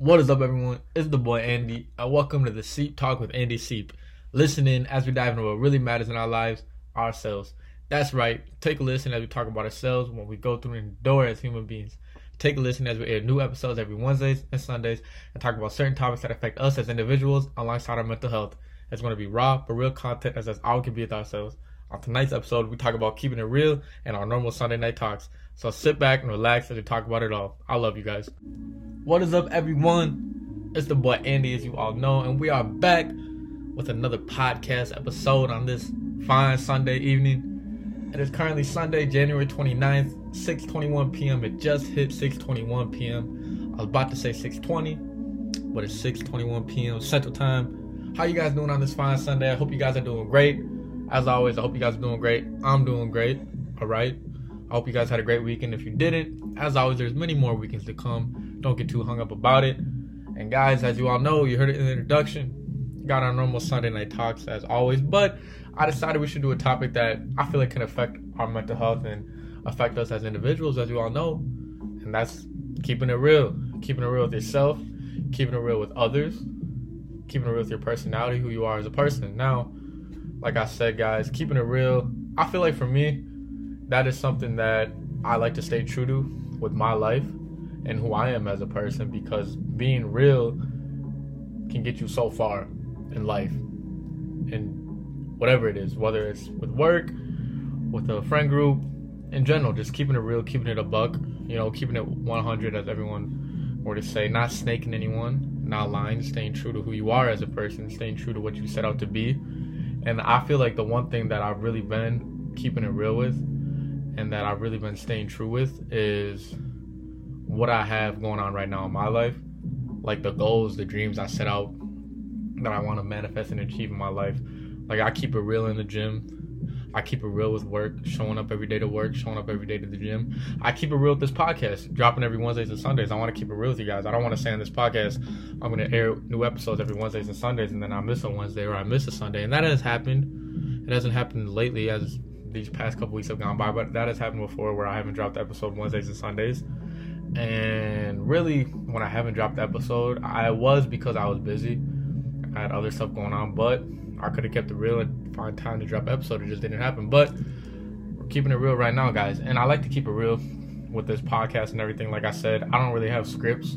What is up, everyone? It's the boy Andy, and welcome to the Seep Talk with Andy Seep. Listen in as we dive into what really matters in our lives, ourselves. That's right. Take a listen as we talk about ourselves, what we go through and endure as human beings. Take a listen as we air new episodes every Wednesdays and Sundays and talk about certain topics that affect us as individuals alongside our mental health. It's going to be raw but real content as that's all can be with ourselves. On tonight's episode, we talk about keeping it real and our normal Sunday night talks. So sit back and relax as we talk about it all. I love you guys. What is up, everyone? It's the boy Andy, as you all know, and we are back with another podcast episode on this fine Sunday evening. It is currently Sunday, January 29th, 6:21 p.m. It just hit 6:21 p.m. I was about to say 6:20, but it's 6:21 p.m. Central Time. How you guys doing on this fine Sunday? I hope you guys are doing great. As always, I hope you guys are doing great. I'm doing great. All right. I hope you guys had a great weekend. If you didn't, as always, there's many more weekends to come. Don't get too hung up about it. And guys, as you all know, you heard it in the introduction. Got our normal Sunday night talks as always, but I decided we should do a topic that I feel like can affect our mental health and affect us as individuals, as you all know, and that's keeping it real, keeping it real with yourself, keeping it real with others, keeping it real with your personality, who you are as a person. Now, like I said, guys, keeping it real. I feel like for me, that is something that I like to stay true to with my life and who I am as a person because being real can get you so far in life and whatever it is, whether it's with work, with a friend group, in general, just keeping it real, keeping it a buck, you know, keeping it 100 as everyone were to say, not snaking anyone, not lying, staying true to who you are as a person, staying true to what you set out to be. And I feel like the one thing that I've really been keeping it real with and that I've really been staying true with is what I have going on right now in my life. Like the goals, the dreams I set out that I want to manifest and achieve in my life. Like I keep it real in the gym. I keep it real with work, showing up every day to work, showing up every day to the gym. I keep it real with this podcast, dropping every Wednesdays and Sundays. I want to keep it real with you guys. I don't want to say on this podcast I'm going to air new episodes every Wednesdays and Sundays, and then I miss a Wednesday or I miss a Sunday, and that has happened. It hasn't happened lately as these past couple weeks have gone by, but that has happened before where I haven't dropped episode Wednesdays and Sundays. And really, when I haven't dropped the episode, I was because I was busy. I had other stuff going on, but I could have kept it real and find time to drop episode. It just didn't happen. But we're keeping it real right now, guys. And I like to keep it real with this podcast and everything. Like I said, I don't really have scripts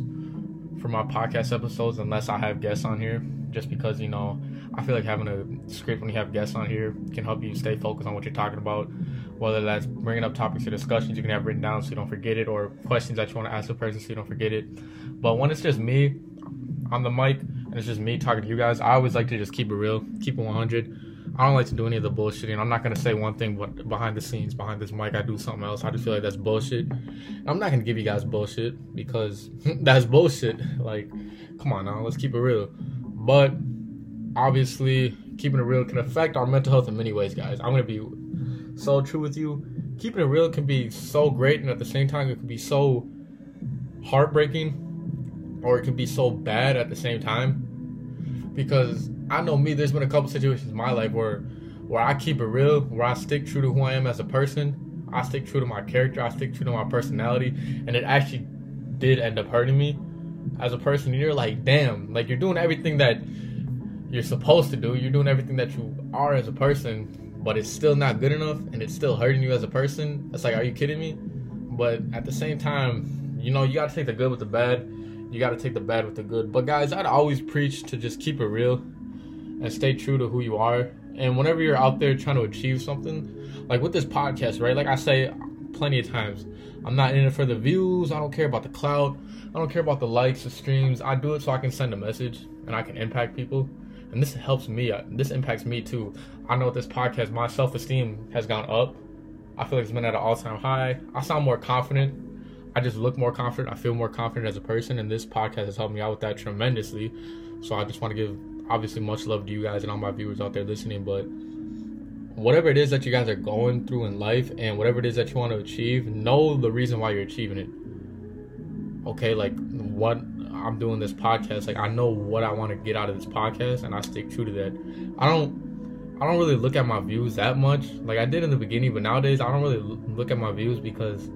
for my podcast episodes unless I have guests on here. Just because, you know, I feel like having a script when you have guests on here can help you stay focused on what you're talking about. Whether that's bringing up topics or discussions you can have written down so you don't forget it, or questions that you want to ask the person so you don't forget it. But when it's just me on the mic and it's just me talking to you guys, I always like to just keep it real, keep it 100. I don't like to do any of the bullshitting. I'm not gonna say one thing, but behind the scenes, behind this mic, I do something else. I just feel like that's bullshit. I'm not gonna give you guys bullshit because that's bullshit. Like, come on now, let's keep it real. But obviously, keeping it real can affect our mental health in many ways, guys. I'm gonna be so true with you. Keeping it real can be so great, and at the same time, it can be so heartbreaking, or it can be so bad at the same time. Because I know me, there's been a couple situations in my life where where I keep it real, where I stick true to who I am as a person. I stick true to my character. I stick true to my personality, and it actually did end up hurting me as a person. You're like, damn, like you're doing everything that you're supposed to do. You're doing everything that you are as a person, but it's still not good enough, and it's still hurting you as a person. It's like, are you kidding me? But at the same time, you know, you gotta take the good with the bad. You gotta take the bad with the good. But guys, I'd always preach to just keep it real and stay true to who you are. And whenever you're out there trying to achieve something, like with this podcast, right? Like I say plenty of times, I'm not in it for the views. I don't care about the clout. I don't care about the likes, the streams. I do it so I can send a message and I can impact people. And this helps me. Uh, this impacts me too. I know this podcast, my self esteem has gone up. I feel like it's been at an all time high. I sound more confident. I just look more confident. I feel more confident as a person. And this podcast has helped me out with that tremendously. So I just want to give obviously much love to you guys and all my viewers out there listening. But whatever it is that you guys are going through in life and whatever it is that you want to achieve, know the reason why you're achieving it. Okay, like what I'm doing this podcast, like I know what I want to get out of this podcast and I stick true to that. I don't I don't really look at my views that much. Like I did in the beginning, but nowadays I don't really look at my views because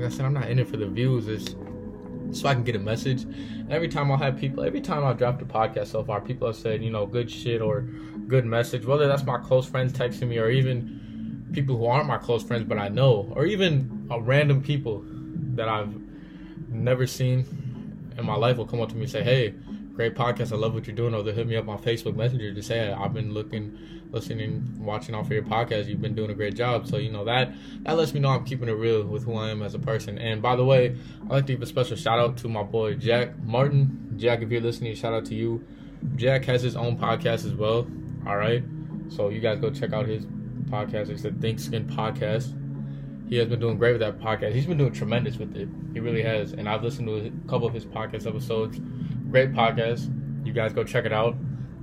like I said, I'm not in it for the views. It's so I can get a message. Every time I'll have people, every time I've dropped a podcast so far, people have said, you know, good shit or good message, whether that's my close friends texting me or even people who aren't my close friends but I know, or even uh, random people that I've never seen in my life will come up to me and say, hey, great podcast. I love what you're doing. Or they'll hit me up on Facebook Messenger to say, I've been looking, listening, watching off of your podcast. You've been doing a great job. So, you know, that that lets me know I'm keeping it real with who I am as a person. And by the way, I'd like to give a special shout out to my boy Jack Martin. Jack, if you're listening, shout out to you. Jack has his own podcast as well. All right. So you guys go check out his podcast. It's the Thinksin Podcast. He has been doing great with that podcast. He's been doing tremendous with it. He really has. And I've listened to a couple of his podcast episodes great podcast. You guys go check it out.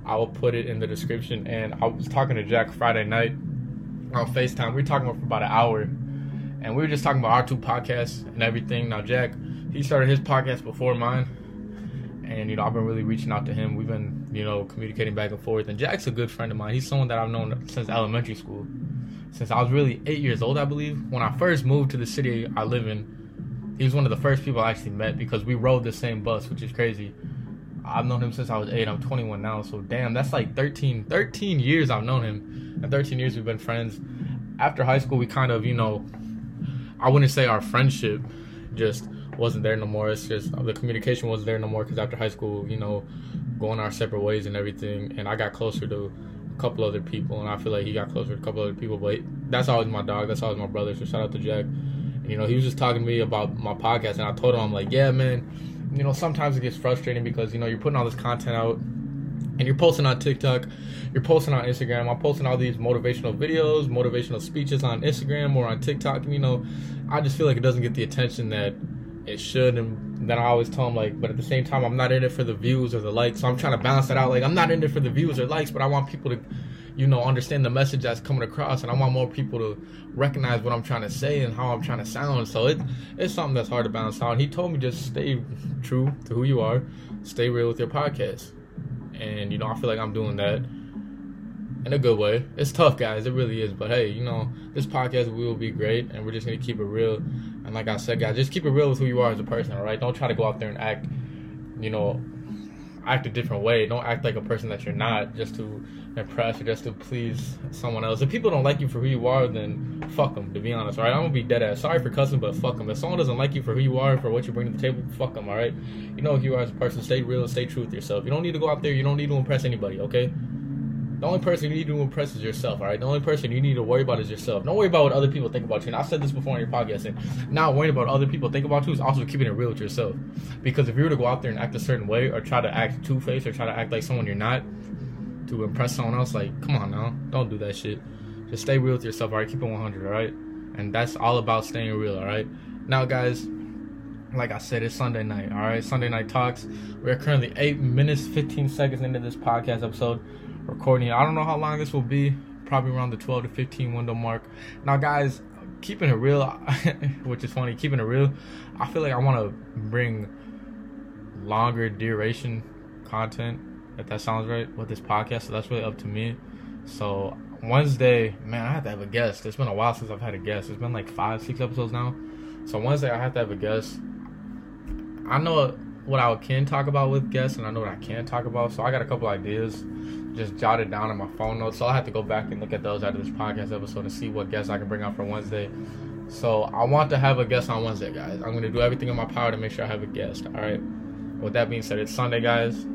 I will put it in the description. And I was talking to Jack Friday night on FaceTime. We were talking for about an hour. And we were just talking about our two podcasts and everything. Now, Jack, he started his podcast before mine. And, you know, I've been really reaching out to him. We've been, you know, communicating back and forth. And Jack's a good friend of mine. He's someone that I've known since elementary school. Since I was really eight years old, I believe. When I first moved to the city I live in, he was one of the first people I actually met because we rode the same bus, which is crazy. I've known him since I was eight. I'm 21 now, so damn, that's like 13, 13 years I've known him. And 13 years we've been friends. After high school, we kind of, you know, I wouldn't say our friendship just wasn't there no more. It's just the communication wasn't there no more because after high school, you know, going our separate ways and everything. And I got closer to a couple other people, and I feel like he got closer to a couple other people. But that's always my dog. That's always my brother. So shout out to Jack. And, you know, he was just talking to me about my podcast, and I told him, I'm like, yeah, man you know, sometimes it gets frustrating because, you know, you're putting all this content out and you're posting on TikTok, you're posting on Instagram. I'm posting all these motivational videos, motivational speeches on Instagram or on TikTok. And, you know, I just feel like it doesn't get the attention that it should. And then I always tell them, like, but at the same time, I'm not in it for the views or the likes. So I'm trying to balance that out. Like, I'm not in it for the views or likes, but I want people to you know, understand the message that's coming across, and I want more people to recognize what I'm trying to say and how I'm trying to sound. So it it's something that's hard to balance out. And he told me just stay true to who you are, stay real with your podcast, and you know, I feel like I'm doing that in a good way. It's tough, guys. It really is. But hey, you know, this podcast will be great, and we're just gonna keep it real. And like I said, guys, just keep it real with who you are as a person. All right, don't try to go out there and act, you know, act a different way. Don't act like a person that you're not just to impress or just to please someone else. If people don't like you for who you are, then fuck them. To be honest, all right. I'm gonna be dead ass. Sorry for cussing, but fuck them. If someone doesn't like you for who you are, for what you bring to the table, fuck them. All right. You know who you are as a person. Stay real stay true with yourself. You don't need to go out there. You don't need to impress anybody. Okay. The only person you need to impress is yourself, all right? The only person you need to worry about is yourself. Don't worry about what other people think about you. And I've said this before on your podcast, and not worrying about what other people think about you is also keeping it real with yourself. Because if you were to go out there and act a certain way, or try to act two faced, or try to act like someone you're not, to impress someone else, like, come on now, don't do that shit. Just stay real with yourself, all right? Keep it 100, all right? And that's all about staying real, all right? Now, guys, like I said, it's Sunday night, all right? Sunday night talks. We're currently eight minutes, 15 seconds into this podcast episode recording. I don't know how long this will be. Probably around the 12 to 15 window mark. Now, guys, keeping it real, which is funny, keeping it real, I feel like I want to bring longer duration content, if that sounds right, with this podcast. So that's really up to me. So Wednesday, man, I have to have a guest. It's been a while since I've had a guest. It's been like five, six episodes now. So Wednesday, I have to have a guest. I know what I can talk about with guests, and I know what I can't talk about. So I got a couple ideas just jotted down on my phone notes. So I'll have to go back and look at those after this podcast episode and see what guests I can bring out for Wednesday. So I want to have a guest on Wednesday, guys. I'm gonna do everything in my power to make sure I have a guest. All right. With that being said, it's Sunday, guys.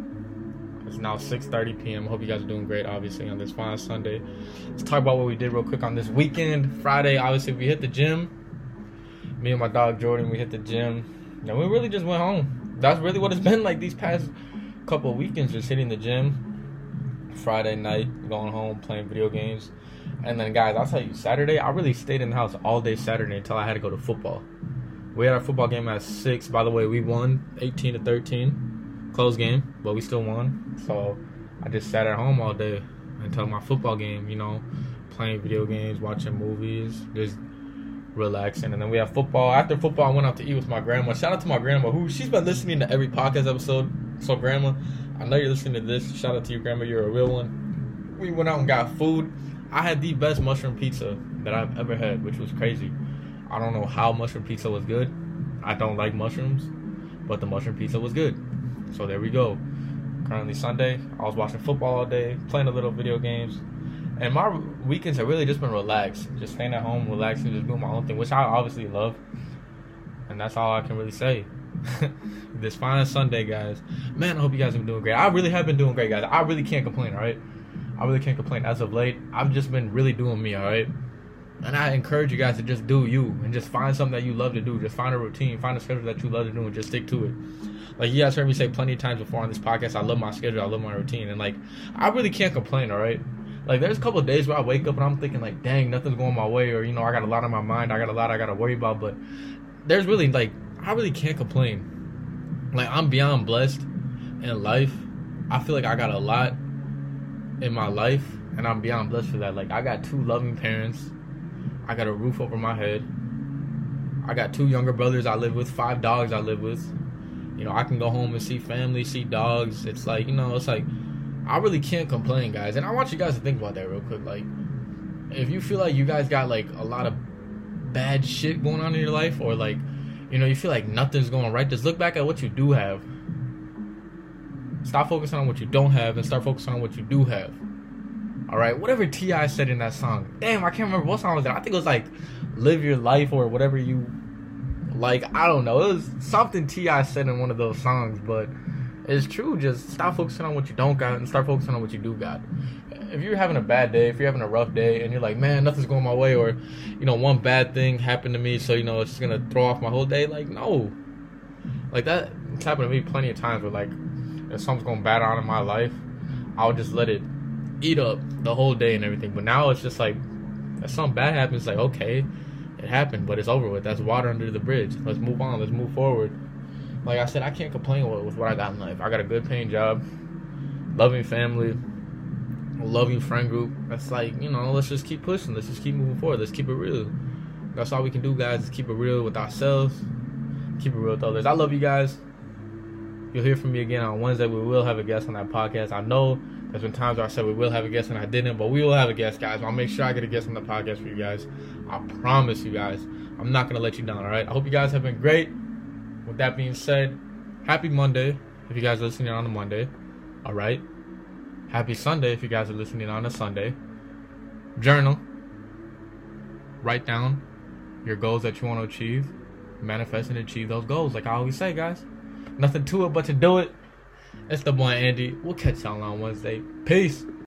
It's now 6:30 p.m. Hope you guys are doing great. Obviously, on this fine Sunday. Let's talk about what we did real quick on this weekend. Friday, obviously, we hit the gym. Me and my dog Jordan, we hit the gym. And we really just went home. That's really what it's been like these past couple weekends, just hitting the gym Friday night, going home, playing video games. And then, guys, I'll tell you, Saturday, I really stayed in the house all day Saturday until I had to go to football. We had our football game at 6. By the way, we won 18 to 13. Close game, but we still won. So I just sat at home all day until my football game, you know, playing video games, watching movies, just relaxing. And then we have football. After football, I went out to eat with my grandma. Shout out to my grandma, who she's been listening to every podcast episode. So, grandma, I know you're listening to this. Shout out to your grandma. You're a real one. We went out and got food. I had the best mushroom pizza that I've ever had, which was crazy. I don't know how mushroom pizza was good. I don't like mushrooms, but the mushroom pizza was good. So there we go. Currently Sunday. I was watching football all day, playing a little video games. And my weekends have really just been relaxed. Just staying at home, relaxing, just doing my own thing, which I obviously love. And that's all I can really say. this fine Sunday, guys. Man, I hope you guys have been doing great. I really have been doing great, guys. I really can't complain, alright? I really can't complain. As of late, I've just been really doing me, alright? And I encourage you guys to just do you and just find something that you love to do. Just find a routine, find a schedule that you love to do, and just stick to it. Like you guys heard me say plenty of times before on this podcast, I love my schedule, I love my routine, and like I really can't complain. All right, like there's a couple of days where I wake up and I'm thinking like, dang, nothing's going my way, or you know, I got a lot on my mind, I got a lot I got to worry about. But there's really like I really can't complain. Like I'm beyond blessed in life. I feel like I got a lot in my life, and I'm beyond blessed for that. Like I got two loving parents I got a roof over my head. I got two younger brothers I live with, five dogs I live with. You know, I can go home and see family, see dogs. It's like, you know, it's like I really can't complain, guys. And I want you guys to think about that real quick. Like, if you feel like you guys got like a lot of bad shit going on in your life, or like, you know, you feel like nothing's going right, just look back at what you do have. Stop focusing on what you don't have and start focusing on what you do have. All right, whatever T.I. said in that song. Damn, I can't remember what song was that. I think it was like "Live Your Life" or whatever you like. I don't know. It was something T.I. said in one of those songs, but it's true. Just stop focusing on what you don't got and start focusing on what you do got. If you're having a bad day, if you're having a rough day, and you're like, man, nothing's going my way, or you know, one bad thing happened to me, so you know, it's just gonna throw off my whole day. Like, no, like that. It's happened to me plenty of times where like, if something's going bad on in my life, I'll just let it eat up the whole day and everything. But now it's just like if something bad happens, like okay, it happened, but it's over with. That's water under the bridge. Let's move on. Let's move forward. Like I said, I can't complain with, with what I got in life. I got a good paying job, loving family, loving friend group. That's like you know, let's just keep pushing. Let's just keep moving forward. Let's keep it real. That's all we can do, guys. Is keep it real with ourselves. Keep it real with others. I love you guys. You'll hear from me again on Wednesday. We will have a guest on that podcast. I know there's been times where I said we will have a guest and I didn't, but we will have a guest, guys. I'll make sure I get a guest on the podcast for you guys. I promise you guys. I'm not gonna let you down, all right? I hope you guys have been great. With that being said, happy Monday if you guys are listening on a Monday. All right. Happy Sunday if you guys are listening on a Sunday. Journal. Write down your goals that you want to achieve. Manifest and achieve those goals, like I always say, guys. Nothing to it but to do it. It's the boy Andy. We'll catch y'all on Wednesday. Peace.